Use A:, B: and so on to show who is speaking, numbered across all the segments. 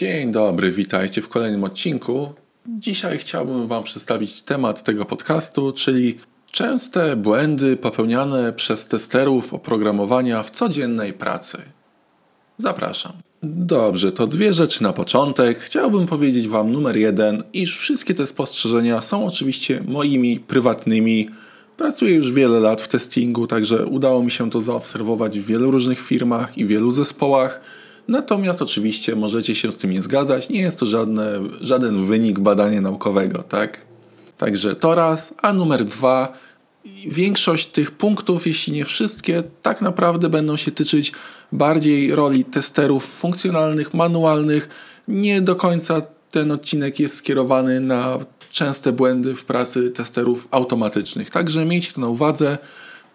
A: Dzień dobry, witajcie w kolejnym odcinku. Dzisiaj chciałbym Wam przedstawić temat tego podcastu, czyli częste błędy popełniane przez testerów oprogramowania w codziennej pracy. Zapraszam. Dobrze, to dwie rzeczy na początek. Chciałbym powiedzieć Wam numer jeden, iż wszystkie te spostrzeżenia są oczywiście moimi prywatnymi. Pracuję już wiele lat w testingu, także udało mi się to zaobserwować w wielu różnych firmach i wielu zespołach. Natomiast oczywiście możecie się z tym nie zgadzać, nie jest to żadne, żaden wynik badania naukowego, tak? Także to raz, a numer dwa, większość tych punktów, jeśli nie wszystkie, tak naprawdę będą się tyczyć bardziej roli testerów funkcjonalnych, manualnych. Nie do końca ten odcinek jest skierowany na częste błędy w pracy testerów automatycznych. Także miejcie to na uwadze.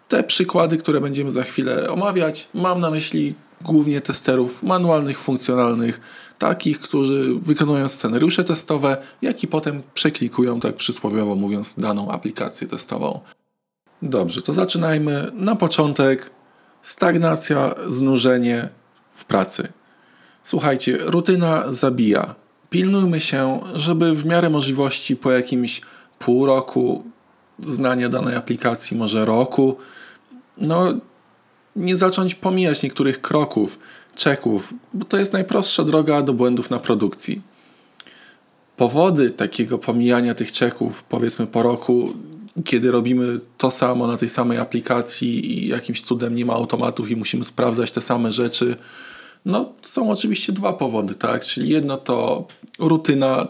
A: Te przykłady, które będziemy za chwilę omawiać, mam na myśli głównie testerów manualnych, funkcjonalnych, takich, którzy wykonują scenariusze testowe, jak i potem przeklikują, tak przysłowiowo mówiąc, daną aplikację testową. Dobrze, to zaczynajmy. Na początek stagnacja, znużenie w pracy. Słuchajcie, rutyna zabija. Pilnujmy się, żeby w miarę możliwości po jakimś pół roku znania danej aplikacji, może roku, no nie zacząć pomijać niektórych kroków, czeków, bo to jest najprostsza droga do błędów na produkcji. Powody takiego pomijania tych czeków, powiedzmy po roku, kiedy robimy to samo na tej samej aplikacji i jakimś cudem nie ma automatów i musimy sprawdzać te same rzeczy, no są oczywiście dwa powody, tak? Czyli jedno to rutyna,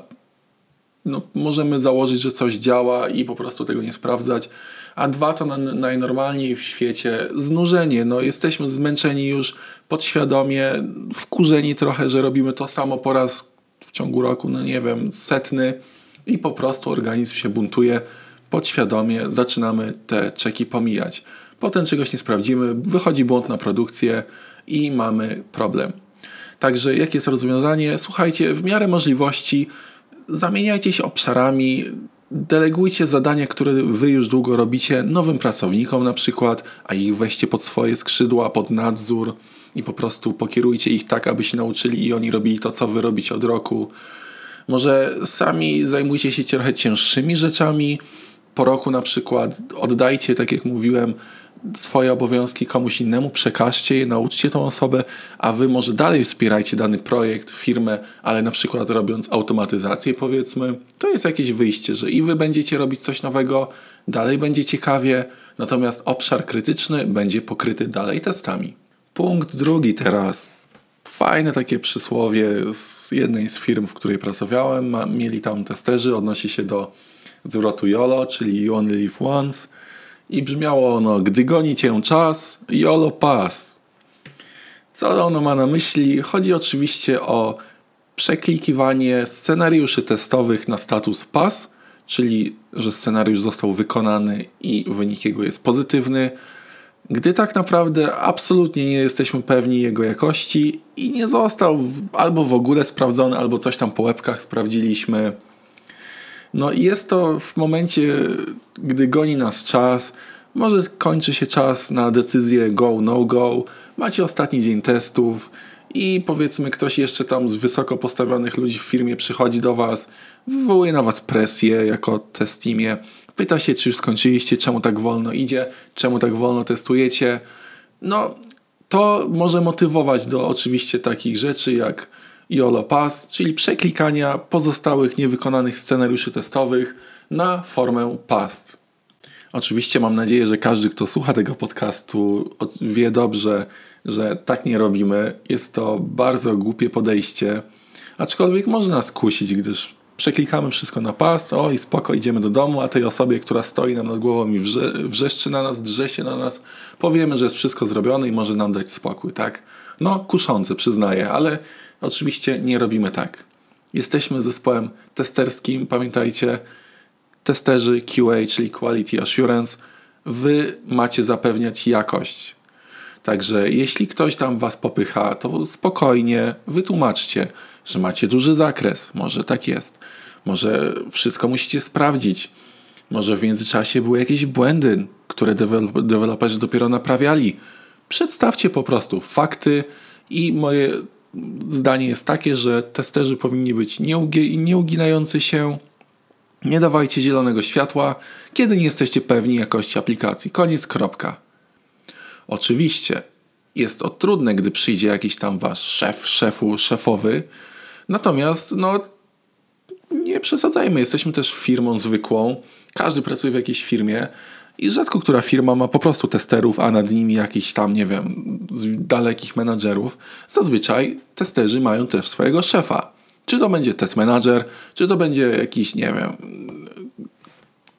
A: no, możemy założyć, że coś działa i po prostu tego nie sprawdzać a dwa to na, najnormalniej w świecie znużenie. No, jesteśmy zmęczeni już podświadomie, wkurzeni trochę, że robimy to samo po raz w ciągu roku, no nie wiem, setny i po prostu organizm się buntuje. Podświadomie zaczynamy te czeki pomijać. Potem czegoś nie sprawdzimy, wychodzi błąd na produkcję i mamy problem. Także jakie jest rozwiązanie? Słuchajcie, w miarę możliwości zamieniajcie się obszarami, Delegujcie zadania, które wy już długo robicie nowym pracownikom na przykład, a ich weźcie pod swoje skrzydła, pod nadzór i po prostu pokierujcie ich tak, aby się nauczyli i oni robili to, co wy robicie od roku. Może sami zajmujcie się trochę cięższymi rzeczami. Po roku na przykład oddajcie, tak jak mówiłem, swoje obowiązki komuś innemu, przekażcie je, nauczcie tą osobę, a wy może dalej wspierajcie dany projekt, firmę, ale na przykład robiąc automatyzację powiedzmy, to jest jakieś wyjście, że i wy będziecie robić coś nowego, dalej będzie ciekawie, natomiast obszar krytyczny będzie pokryty dalej testami. Punkt drugi teraz. Fajne takie przysłowie z jednej z firm, w której pracowałem. Mieli tam testerzy, odnosi się do zwrotu YOLO, czyli You Only Live Once i brzmiało ono, gdy goni cię czas, YOLO pass. Co ono ma na myśli? Chodzi oczywiście o przeklikiwanie scenariuszy testowych na status pass, czyli że scenariusz został wykonany i wynik jego jest pozytywny, gdy tak naprawdę absolutnie nie jesteśmy pewni jego jakości i nie został albo w ogóle sprawdzony, albo coś tam po łebkach sprawdziliśmy no i jest to w momencie, gdy goni nas czas, może kończy się czas na decyzję go, no go, macie ostatni dzień testów i powiedzmy ktoś jeszcze tam z wysoko postawionych ludzi w firmie przychodzi do was, wywołuje na was presję jako testimie, pyta się czy już skończyliście, czemu tak wolno idzie, czemu tak wolno testujecie. No to może motywować do oczywiście takich rzeczy jak YOLO Pass, czyli przeklikania pozostałych niewykonanych scenariuszy testowych na formę past. Oczywiście mam nadzieję, że każdy, kto słucha tego podcastu, wie dobrze, że tak nie robimy. Jest to bardzo głupie podejście, aczkolwiek może nas kusić, gdyż przeklikamy wszystko na pas, o i spoko, idziemy do domu, a tej osobie, która stoi nam nad głową i wrze, wrzeszczy na nas, drze się na nas, powiemy, że jest wszystko zrobione i może nam dać spokój, tak? No, kuszące, przyznaję, ale Oczywiście nie robimy tak. Jesteśmy zespołem testerskim, pamiętajcie, testerzy QA, czyli Quality Assurance, wy macie zapewniać jakość. Także jeśli ktoś tam was popycha, to spokojnie wytłumaczcie, że macie duży zakres. Może tak jest. Może wszystko musicie sprawdzić. Może w międzyczasie były jakieś błędy, które deweloperzy dopiero naprawiali. Przedstawcie po prostu fakty i moje zdanie jest takie, że testerzy powinni być nieugi nieuginający się. Nie dawajcie zielonego światła, kiedy nie jesteście pewni jakości aplikacji. Koniec, kropka. Oczywiście jest to trudne, gdy przyjdzie jakiś tam wasz szef, szefu, szefowy. Natomiast no, nie przesadzajmy, jesteśmy też firmą zwykłą. Każdy pracuje w jakiejś firmie i rzadko która firma ma po prostu testerów, a nad nimi jakiś tam, nie wiem, dalekich menadżerów. Zazwyczaj testerzy mają też swojego szefa. Czy to będzie test manager, czy to będzie jakiś, nie wiem,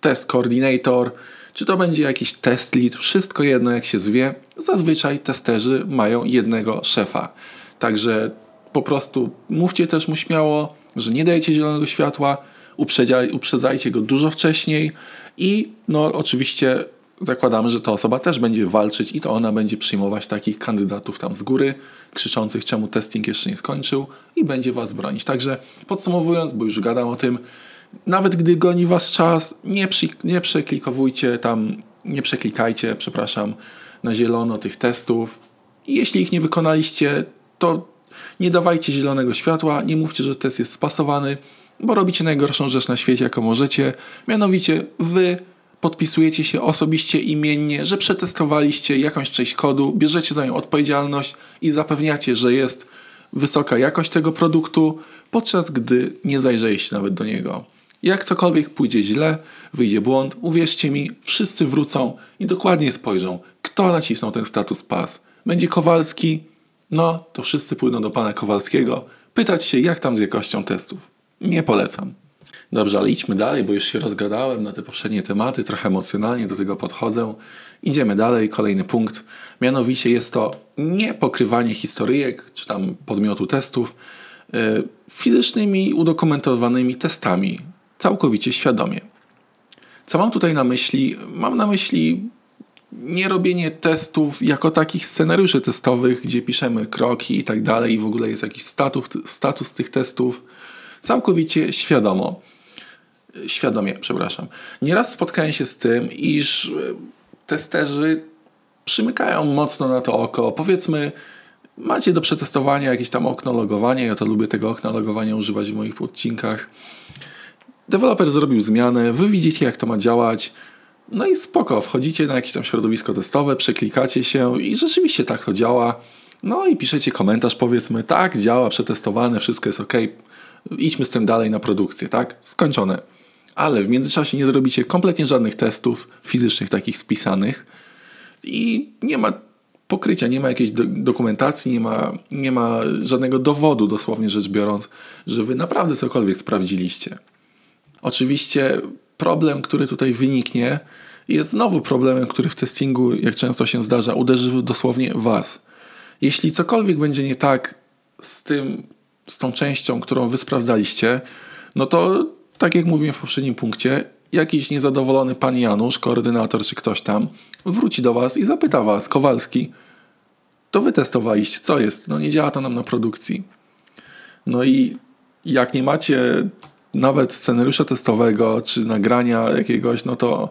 A: test coordinator, czy to będzie jakiś test lead, wszystko jedno jak się zwie. Zazwyczaj testerzy mają jednego szefa. Także po prostu mówcie też mu śmiało, że nie dajecie zielonego światła, uprzedzajcie go dużo wcześniej i no oczywiście zakładamy, że ta osoba też będzie walczyć i to ona będzie przyjmować takich kandydatów tam z góry, krzyczących czemu testing jeszcze nie skończył i będzie was bronić. Także podsumowując, bo już gadam o tym, nawet gdy goni was czas, nie, przy, nie przeklikowujcie tam, nie przeklikajcie, przepraszam, na zielono tych testów. I jeśli ich nie wykonaliście, to nie dawajcie zielonego światła, nie mówcie, że test jest spasowany, bo robicie najgorszą rzecz na świecie, jaką możecie. Mianowicie wy podpisujecie się osobiście imiennie, że przetestowaliście jakąś część kodu, bierzecie za nią odpowiedzialność i zapewniacie, że jest wysoka jakość tego produktu, podczas gdy nie zajrzeliście nawet do niego. Jak cokolwiek pójdzie źle, wyjdzie błąd, uwierzcie mi, wszyscy wrócą i dokładnie spojrzą, kto nacisnął ten status pas. Będzie Kowalski? No, to wszyscy pójdą do pana Kowalskiego, pytać się, jak tam z jakością testów. Nie polecam. Dobrze, ale idźmy dalej, bo już się rozgadałem na te poprzednie tematy, trochę emocjonalnie do tego podchodzę. Idziemy dalej, kolejny punkt. Mianowicie jest to nie pokrywanie historyjek czy tam podmiotu testów yy, fizycznymi, udokumentowanymi testami, całkowicie świadomie. Co mam tutaj na myśli? Mam na myśli nie robienie testów jako takich scenariuszy testowych, gdzie piszemy kroki i tak dalej, i w ogóle jest jakiś status, status tych testów całkowicie świadomo. Świadomie, przepraszam. Nieraz spotkałem się z tym, iż e, testerzy przymykają mocno na to oko. Powiedzmy, macie do przetestowania jakieś tam okno logowania. Ja to lubię tego okna logowania używać w moich odcinkach. Deweloper zrobił zmianę, wy widzicie jak to ma działać. No i spoko, wchodzicie na jakieś tam środowisko testowe, przeklikacie się i rzeczywiście tak to działa. No i piszecie komentarz, powiedzmy, tak, działa, przetestowane, wszystko jest ok, idźmy z tym dalej na produkcję, tak? Skończone. Ale w międzyczasie nie zrobicie kompletnie żadnych testów fizycznych, takich spisanych i nie ma pokrycia, nie ma jakiejś do dokumentacji, nie ma, nie ma żadnego dowodu, dosłownie rzecz biorąc, że wy naprawdę cokolwiek sprawdziliście. Oczywiście problem, który tutaj wyniknie, jest znowu problemem, który w testingu, jak często się zdarza, uderzy dosłownie was. Jeśli cokolwiek będzie nie tak z tym z tą częścią, którą wy sprawdzaliście, no to tak jak mówiłem w poprzednim punkcie, jakiś niezadowolony pan Janusz, koordynator czy ktoś tam, wróci do was i zapyta was, Kowalski, to wy testowaliście, co jest? No nie działa to nam na produkcji. No i jak nie macie nawet scenariusza testowego czy nagrania jakiegoś, no to,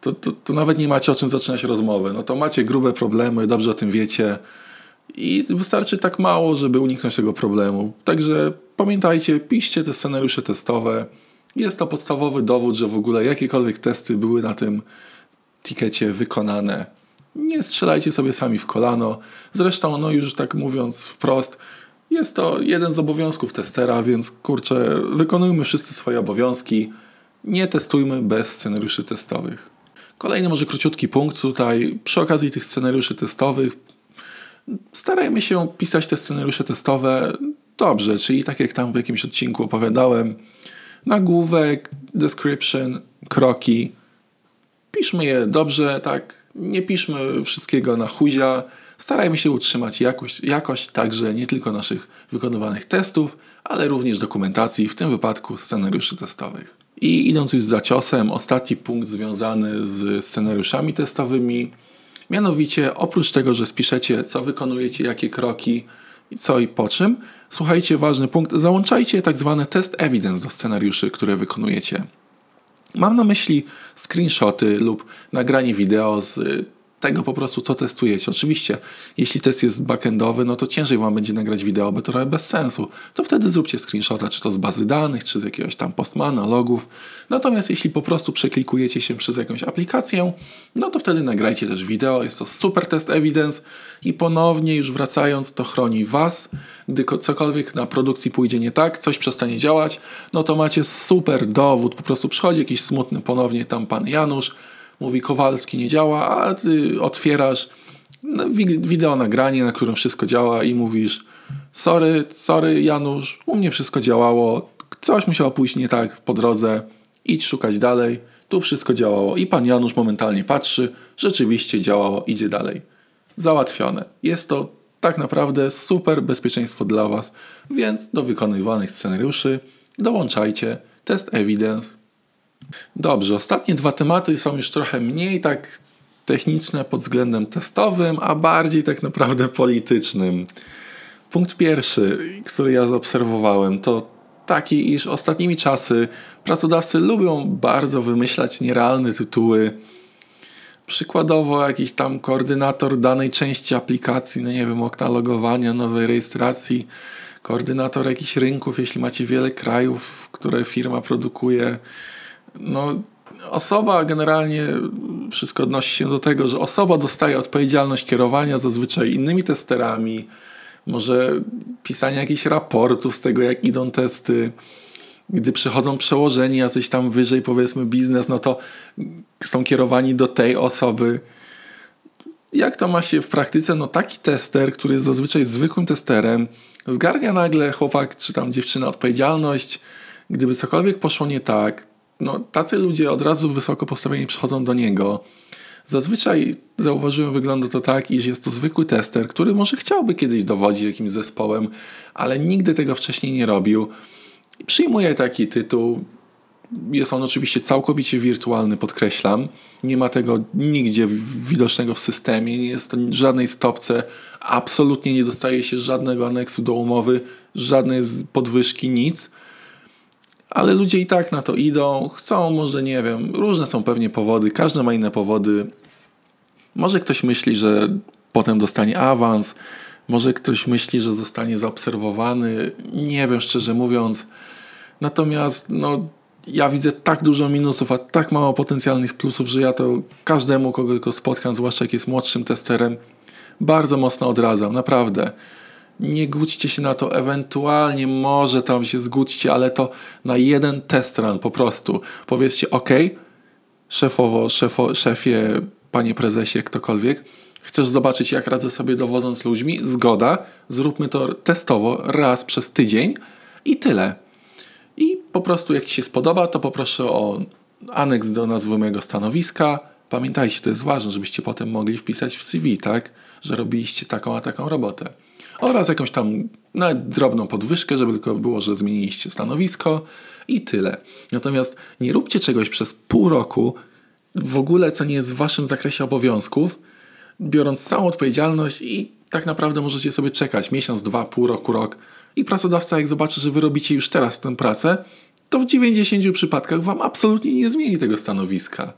A: to, to, to nawet nie macie o czym zaczynać rozmowy. No to macie grube problemy, dobrze o tym wiecie i wystarczy tak mało, żeby uniknąć tego problemu. Także pamiętajcie, piszcie te scenariusze testowe. Jest to podstawowy dowód, że w ogóle jakiekolwiek testy były na tym tikecie wykonane. Nie strzelajcie sobie sami w kolano. Zresztą, no już tak mówiąc wprost, jest to jeden z obowiązków testera, więc kurczę, wykonujmy wszyscy swoje obowiązki. Nie testujmy bez scenariuszy testowych. Kolejny może króciutki punkt tutaj. Przy okazji tych scenariuszy testowych starajmy się pisać te scenariusze testowe dobrze, czyli tak jak tam w jakimś odcinku opowiadałem, nagłówek, description, kroki. Piszmy je dobrze, tak, nie piszmy wszystkiego na huzia. Starajmy się utrzymać jakość, jakość także nie tylko naszych wykonywanych testów, ale również dokumentacji, w tym wypadku scenariuszy testowych. I idąc już za ciosem, ostatni punkt związany z scenariuszami testowymi – Mianowicie, oprócz tego, że spiszecie, co wykonujecie, jakie kroki, co i po czym, słuchajcie, ważny punkt, załączajcie tak zwane test evidence do scenariuszy, które wykonujecie. Mam na myśli screenshoty lub nagranie wideo z tego po prostu, co testujecie. Oczywiście, jeśli test jest backendowy, no to ciężej Wam będzie nagrać wideo, bo to trochę bez sensu. To wtedy zróbcie screenshota, czy to z bazy danych, czy z jakiegoś tam postmana, logów. Natomiast jeśli po prostu przeklikujecie się przez jakąś aplikację, no to wtedy nagrajcie też wideo. Jest to super test evidence i ponownie już wracając, to chroni Was. Gdy cokolwiek na produkcji pójdzie nie tak, coś przestanie działać, no to macie super dowód. Po prostu przychodzi jakiś smutny ponownie tam pan Janusz, mówi Kowalski nie działa, a ty otwierasz no, wideo nagranie, na którym wszystko działa i mówisz sorry, sorry Janusz, u mnie wszystko działało, coś musiało pójść nie tak po drodze, idź szukać dalej, tu wszystko działało i pan Janusz momentalnie patrzy, rzeczywiście działało, idzie dalej. Załatwione. Jest to tak naprawdę super bezpieczeństwo dla Was, więc do wykonywanych scenariuszy dołączajcie test evidence Dobrze, ostatnie dwa tematy są już trochę mniej tak techniczne pod względem testowym, a bardziej tak naprawdę politycznym. Punkt pierwszy, który ja zaobserwowałem, to taki, iż ostatnimi czasy pracodawcy lubią bardzo wymyślać nierealne tytuły. Przykładowo jakiś tam koordynator danej części aplikacji, no nie wiem, okna logowania, nowej rejestracji, koordynator jakichś rynków, jeśli macie wiele krajów, które firma produkuje no, osoba generalnie wszystko odnosi się do tego, że osoba dostaje odpowiedzialność kierowania zazwyczaj innymi testerami, może pisania jakichś raportów z tego, jak idą testy. Gdy przychodzą przełożeni jacyś tam wyżej, powiedzmy biznes, no to są kierowani do tej osoby. Jak to ma się w praktyce? No taki tester, który jest zazwyczaj zwykłym testerem, zgarnia nagle chłopak czy tam dziewczyna odpowiedzialność. Gdyby cokolwiek poszło nie tak, no, tacy ludzie od razu wysoko postawieni przychodzą do niego. Zazwyczaj zauważyłem, wygląda to tak, iż jest to zwykły tester, który może chciałby kiedyś dowodzić jakimś zespołem, ale nigdy tego wcześniej nie robił. Przyjmuje taki tytuł. Jest on oczywiście całkowicie wirtualny, podkreślam. Nie ma tego nigdzie widocznego w systemie, nie jest to żadnej stopce, absolutnie nie dostaje się żadnego aneksu do umowy, żadnej podwyżki, nic ale ludzie i tak na to idą, chcą, może nie wiem, różne są pewnie powody, każdy ma inne powody. Może ktoś myśli, że potem dostanie awans, może ktoś myśli, że zostanie zaobserwowany, nie wiem szczerze mówiąc. Natomiast no, ja widzę tak dużo minusów, a tak mało potencjalnych plusów, że ja to każdemu, kogo tylko spotkam, zwłaszcza jak jest młodszym testerem, bardzo mocno odradzam, naprawdę nie głódźcie się na to, ewentualnie może tam się zgódźcie, ale to na jeden test run po prostu. Powiedzcie, ok, szefowo, szefo, szefie, panie prezesie, ktokolwiek, chcesz zobaczyć, jak radzę sobie dowodząc ludźmi? Zgoda, zróbmy to testowo raz przez tydzień i tyle. I po prostu, jak Ci się spodoba, to poproszę o aneks do nazwy mojego stanowiska. Pamiętajcie, to jest ważne, żebyście potem mogli wpisać w CV, tak? Że robiliście taką a taką robotę oraz jakąś tam nawet drobną podwyżkę, żeby tylko było, że zmieniliście stanowisko i tyle. Natomiast nie róbcie czegoś przez pół roku, w ogóle co nie jest w waszym zakresie obowiązków, biorąc całą odpowiedzialność i tak naprawdę możecie sobie czekać miesiąc, dwa, pół roku, rok i pracodawca jak zobaczy, że wy robicie już teraz tę pracę, to w 90 przypadkach wam absolutnie nie zmieni tego stanowiska.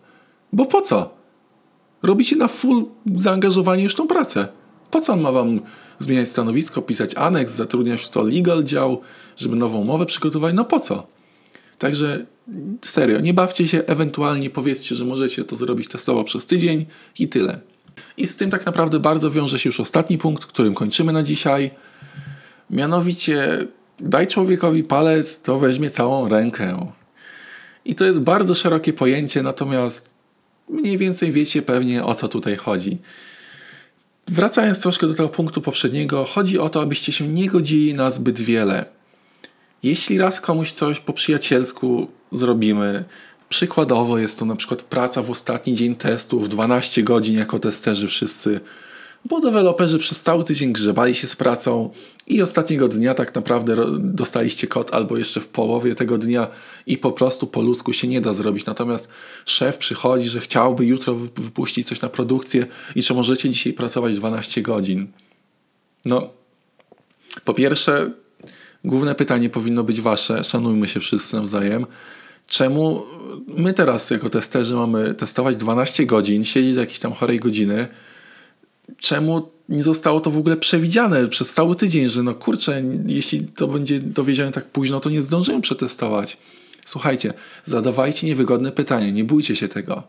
A: Bo po co? Robicie na full zaangażowanie już tą pracę. Po co on ma wam zmieniać stanowisko, pisać aneks, zatrudniać w to legal dział, żeby nową umowę przygotować? No po co? Także serio, nie bawcie się, ewentualnie powiedzcie, że możecie to zrobić testowo przez tydzień i tyle. I z tym tak naprawdę bardzo wiąże się już ostatni punkt, którym kończymy na dzisiaj. Mianowicie, daj człowiekowi palec, to weźmie całą rękę. I to jest bardzo szerokie pojęcie, natomiast mniej więcej wiecie pewnie o co tutaj chodzi. Wracając troszkę do tego punktu poprzedniego, chodzi o to, abyście się nie godzili na zbyt wiele. Jeśli raz komuś coś po przyjacielsku zrobimy, przykładowo jest to na przykład praca w ostatni dzień testu w 12 godzin jako testerzy wszyscy, bo deweloperzy przez cały tydzień grzebali się z pracą i ostatniego dnia tak naprawdę dostaliście kod albo jeszcze w połowie tego dnia i po prostu po ludzku się nie da zrobić. Natomiast szef przychodzi, że chciałby jutro wypuścić coś na produkcję i czy możecie dzisiaj pracować 12 godzin. No, po pierwsze, główne pytanie powinno być wasze, szanujmy się wszyscy nawzajem. Czemu my teraz jako testerzy mamy testować 12 godzin, siedzieć jakieś tam chorej godziny? Czemu nie zostało to w ogóle przewidziane przez cały tydzień, że no kurczę, jeśli to będzie dowiezione tak późno, to nie zdążymy przetestować. Słuchajcie, zadawajcie niewygodne pytania, nie bójcie się tego.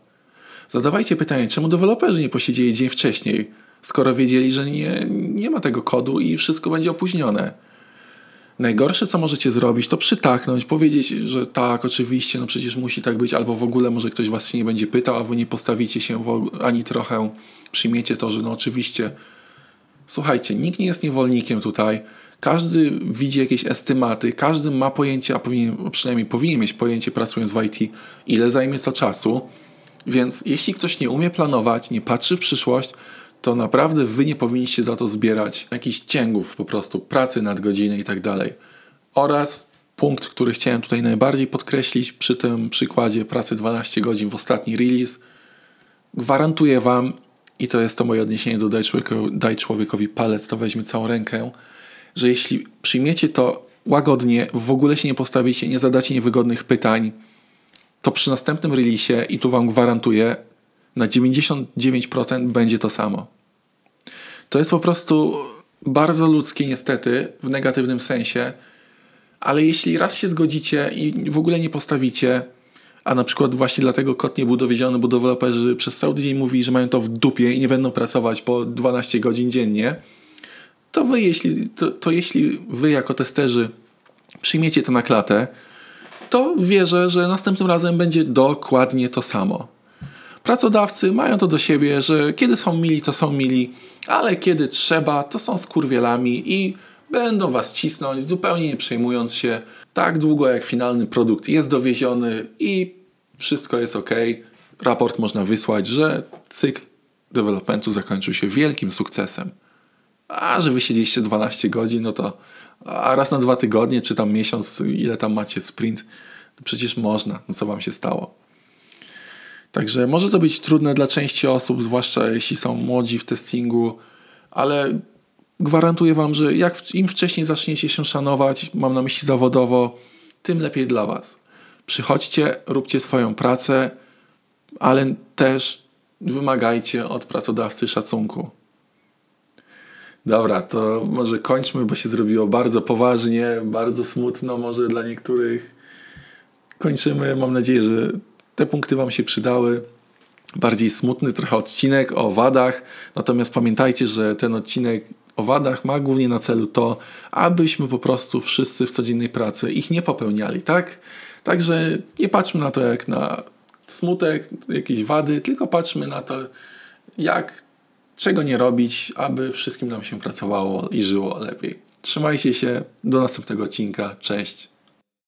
A: Zadawajcie pytanie, czemu deweloperzy nie posiedzieli dzień wcześniej, skoro wiedzieli, że nie, nie ma tego kodu i wszystko będzie opóźnione. Najgorsze, co możecie zrobić, to przytaknąć, powiedzieć, że tak, oczywiście, no przecież musi tak być, albo w ogóle może ktoś was się nie będzie pytał, a wy nie postawicie się ani trochę, przyjmiecie to, że no oczywiście. Słuchajcie, nikt nie jest niewolnikiem tutaj. Każdy widzi jakieś estymaty, każdy ma pojęcie, a powinien, przynajmniej powinien mieć pojęcie pracując w IT, ile zajmie co czasu. Więc jeśli ktoś nie umie planować, nie patrzy w przyszłość, to naprawdę wy nie powinniście za to zbierać jakichś cięgów po prostu, pracy nad godziny i tak dalej. Oraz punkt, który chciałem tutaj najbardziej podkreślić przy tym przykładzie pracy 12 godzin w ostatni release. Gwarantuję wam, i to jest to moje odniesienie do daj człowiekowi, daj człowiekowi palec, to weźmie całą rękę, że jeśli przyjmiecie to łagodnie, w ogóle się nie postawicie, nie zadacie niewygodnych pytań, to przy następnym release, i tu wam gwarantuję, na 99% będzie to samo. To jest po prostu bardzo ludzkie, niestety, w negatywnym sensie, ale jeśli raz się zgodzicie i w ogóle nie postawicie, a na przykład właśnie dlatego kod nie był dowieziony, bo deweloperzy przez cały tydzień mówili, że mają to w dupie i nie będą pracować po 12 godzin dziennie, to wy, jeśli, to, to jeśli wy jako testerzy przyjmiecie to na klatę, to wierzę, że następnym razem będzie dokładnie to samo. Pracodawcy mają to do siebie, że kiedy są mili, to są mili, ale kiedy trzeba, to są skurwielami i będą was cisnąć, zupełnie nie przejmując się, tak długo jak finalny produkt jest dowieziony i wszystko jest ok. Raport można wysłać, że cykl developmentu zakończył się wielkim sukcesem. A że wy siedzieliście 12 godzin, no to a raz na dwa tygodnie, czy tam miesiąc, ile tam macie sprint, przecież można. No co wam się stało? Także może to być trudne dla części osób, zwłaszcza jeśli są młodzi w testingu, ale gwarantuję Wam, że jak im wcześniej zaczniecie się szanować, mam na myśli zawodowo, tym lepiej dla Was. Przychodźcie, róbcie swoją pracę, ale też wymagajcie od pracodawcy szacunku. Dobra, to może kończmy, bo się zrobiło bardzo poważnie, bardzo smutno może dla niektórych. Kończymy. Mam nadzieję, że te punkty Wam się przydały. Bardziej smutny trochę odcinek o wadach, natomiast pamiętajcie, że ten odcinek o wadach ma głównie na celu to, abyśmy po prostu wszyscy w codziennej pracy ich nie popełniali, tak? Także nie patrzmy na to jak na smutek, jakieś wady, tylko patrzmy na to, jak czego nie robić, aby wszystkim nam się pracowało i żyło lepiej. Trzymajcie się, do następnego odcinka, cześć.